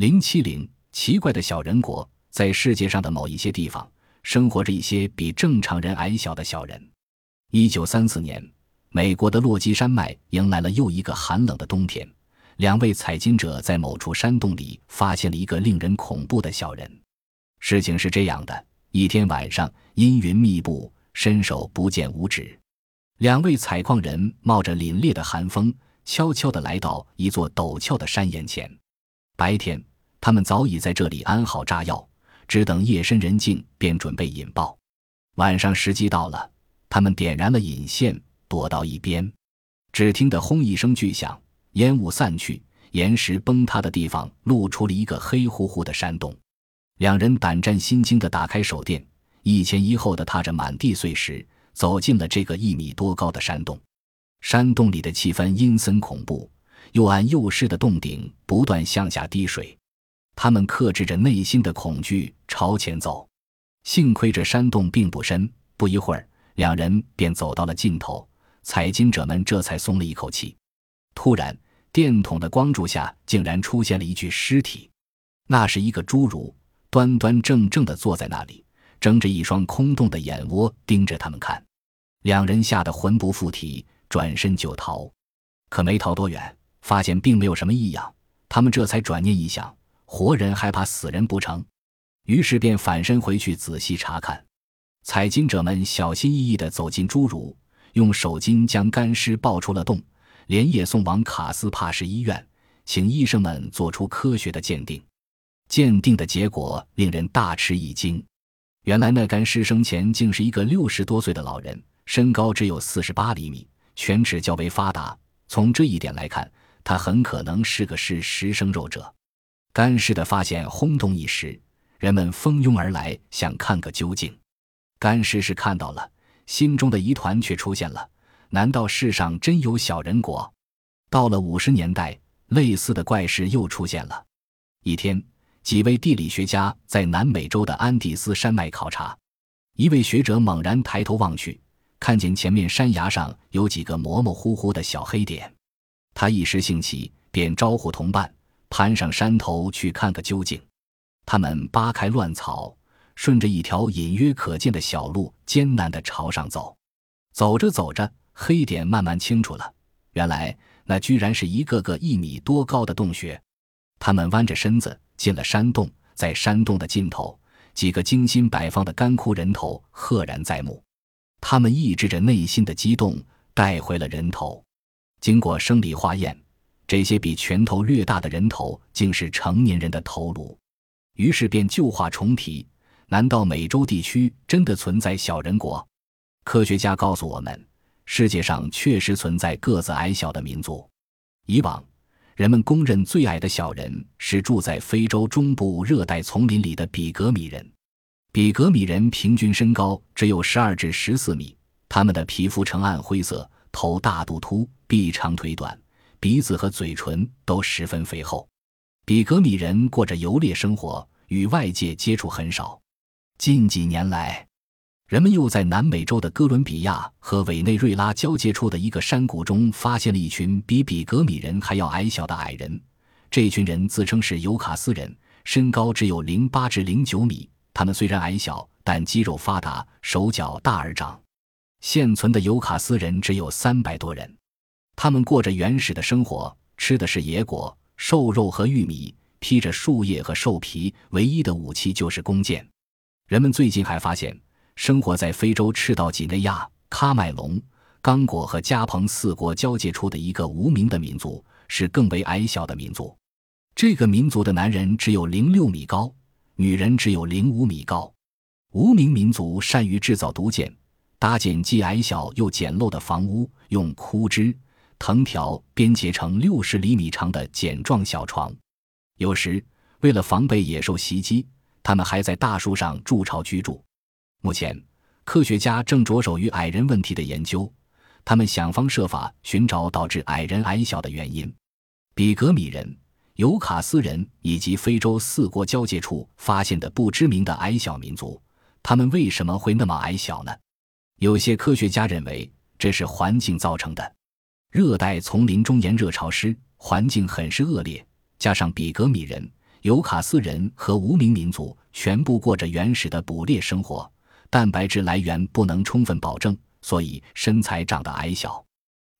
零七零，奇怪的小人国，在世界上的某一些地方，生活着一些比正常人矮小的小人。一九三四年，美国的落基山脉迎来了又一个寒冷的冬天。两位采金者在某处山洞里发现了一个令人恐怖的小人。事情是这样的：一天晚上，阴云密布，伸手不见五指。两位采矿人冒着凛冽的寒风，悄悄地来到一座陡峭的山岩前。白天，他们早已在这里安好炸药，只等夜深人静便准备引爆。晚上时机到了。他们点燃了引线，躲到一边。只听得轰一声巨响，烟雾散去，岩石崩塌的地方露出了一个黑乎乎的山洞。两人胆战心惊地打开手电，一前一后地踏着满地碎石，走进了这个一米多高的山洞。山洞里的气氛阴森恐怖，又暗又湿的洞顶不断向下滴水。他们克制着内心的恐惧朝前走。幸亏这山洞并不深，不一会儿。两人便走到了尽头，采金者们这才松了一口气。突然，电筒的光柱下竟然出现了一具尸体，那是一个侏儒，端端正正地坐在那里，睁着一双空洞的眼窝盯着他们看。两人吓得魂不附体，转身就逃，可没逃多远，发现并没有什么异样，他们这才转念一想，活人还怕死人不成？于是便返身回去仔细查看。采金者们小心翼翼地走进侏儒，用手巾将干尸抱出了洞，连夜送往卡斯帕市医院，请医生们做出科学的鉴定。鉴定的结果令人大吃一惊，原来那干尸生前竟是一个六十多岁的老人，身高只有四十八厘米，犬齿较为发达。从这一点来看，他很可能是个食食生肉者。干尸的发现轰动一时，人们蜂拥而来，想看个究竟。干尸是看到了，心中的疑团却出现了：难道世上真有小人国？到了五十年代，类似的怪事又出现了。一天，几位地理学家在南美洲的安第斯山脉考察，一位学者猛然抬头望去，看见前面山崖上有几个模模糊糊的小黑点，他一时兴起，便招呼同伴攀上山头去看个究竟。他们扒开乱草。顺着一条隐约可见的小路，艰难地朝上走。走着走着，黑点慢慢清楚了。原来那居然是一个个一米多高的洞穴。他们弯着身子进了山洞，在山洞的尽头，几个精心摆放的干枯人头赫然在目。他们抑制着内心的激动，带回了人头。经过生理化验，这些比拳头略大的人头竟是成年人的头颅。于是便旧话重提。难道美洲地区真的存在小人国？科学家告诉我们，世界上确实存在个子矮小的民族。以往，人们公认最矮的小人是住在非洲中部热带丛林里的比格米人。比格米人平均身高只有十二至十四米，他们的皮肤呈暗灰色，头大肚凸，臂长腿短，鼻子和嘴唇都十分肥厚。比格米人过着游猎生活，与外界接触很少。近几年来，人们又在南美洲的哥伦比亚和委内瑞拉交界处的一个山谷中发现了一群比比格米人还要矮小的矮人。这群人自称是尤卡斯人，身高只有零八至零九米。他们虽然矮小，但肌肉发达，手脚大而长。现存的尤卡斯人只有三百多人，他们过着原始的生活，吃的是野果、瘦肉和玉米，披着树叶和兽皮，唯一的武器就是弓箭。人们最近还发现，生活在非洲赤道几内亚、喀麦隆、刚果和加蓬四国交界处的一个无名的民族，是更为矮小的民族。这个民族的男人只有零六米高，女人只有零五米高。无名民族善于制造毒箭，搭建既矮小又简陋的房屋，用枯枝、藤条编结成六十厘米长的茧状小床。有时，为了防备野兽袭击。他们还在大树上筑巢居住。目前，科学家正着手于矮人问题的研究。他们想方设法寻找导致矮人矮小的原因。比格米人、尤卡斯人以及非洲四国交界处发现的不知名的矮小民族，他们为什么会那么矮小呢？有些科学家认为这是环境造成的。热带丛林中炎热潮湿，环境很是恶劣，加上比格米人。尤卡斯人和无名民族全部过着原始的捕猎生活，蛋白质来源不能充分保证，所以身材长得矮小。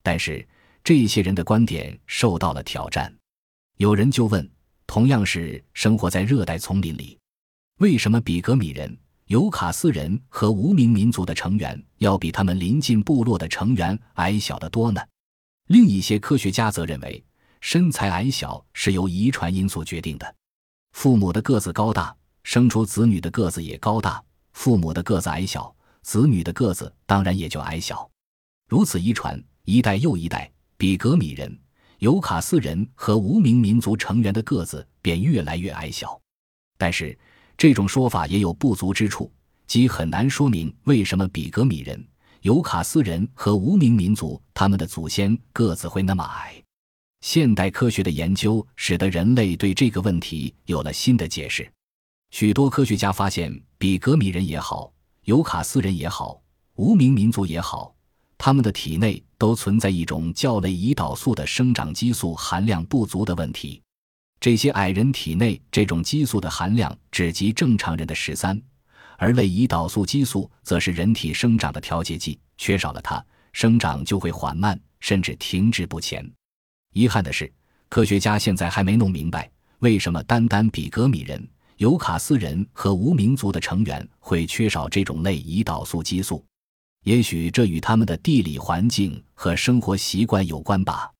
但是这些人的观点受到了挑战。有人就问：同样是生活在热带丛林里，为什么比格米人、尤卡斯人和无名民族的成员要比他们邻近部落的成员矮小得多呢？另一些科学家则认为，身材矮小是由遗传因素决定的。父母的个子高大，生出子女的个子也高大；父母的个子矮小，子女的个子当然也就矮小。如此遗传，一代又一代，比格米人、尤卡斯人和无名民族成员的个子便越来越矮小。但是，这种说法也有不足之处，即很难说明为什么比格米人、尤卡斯人和无名民族他们的祖先个子会那么矮。现代科学的研究使得人类对这个问题有了新的解释。许多科学家发现，比格米人也好，尤卡斯人也好，无名民族也好，他们的体内都存在一种叫类胰岛素的生长激素含量不足的问题。这些矮人体内这种激素的含量只及正常人的十三，而类胰岛素激素则是人体生长的调节剂，缺少了它，生长就会缓慢，甚至停滞不前。遗憾的是，科学家现在还没弄明白为什么单单比格米人、尤卡斯人和无名族的成员会缺少这种类胰岛素激素。也许这与他们的地理环境和生活习惯有关吧。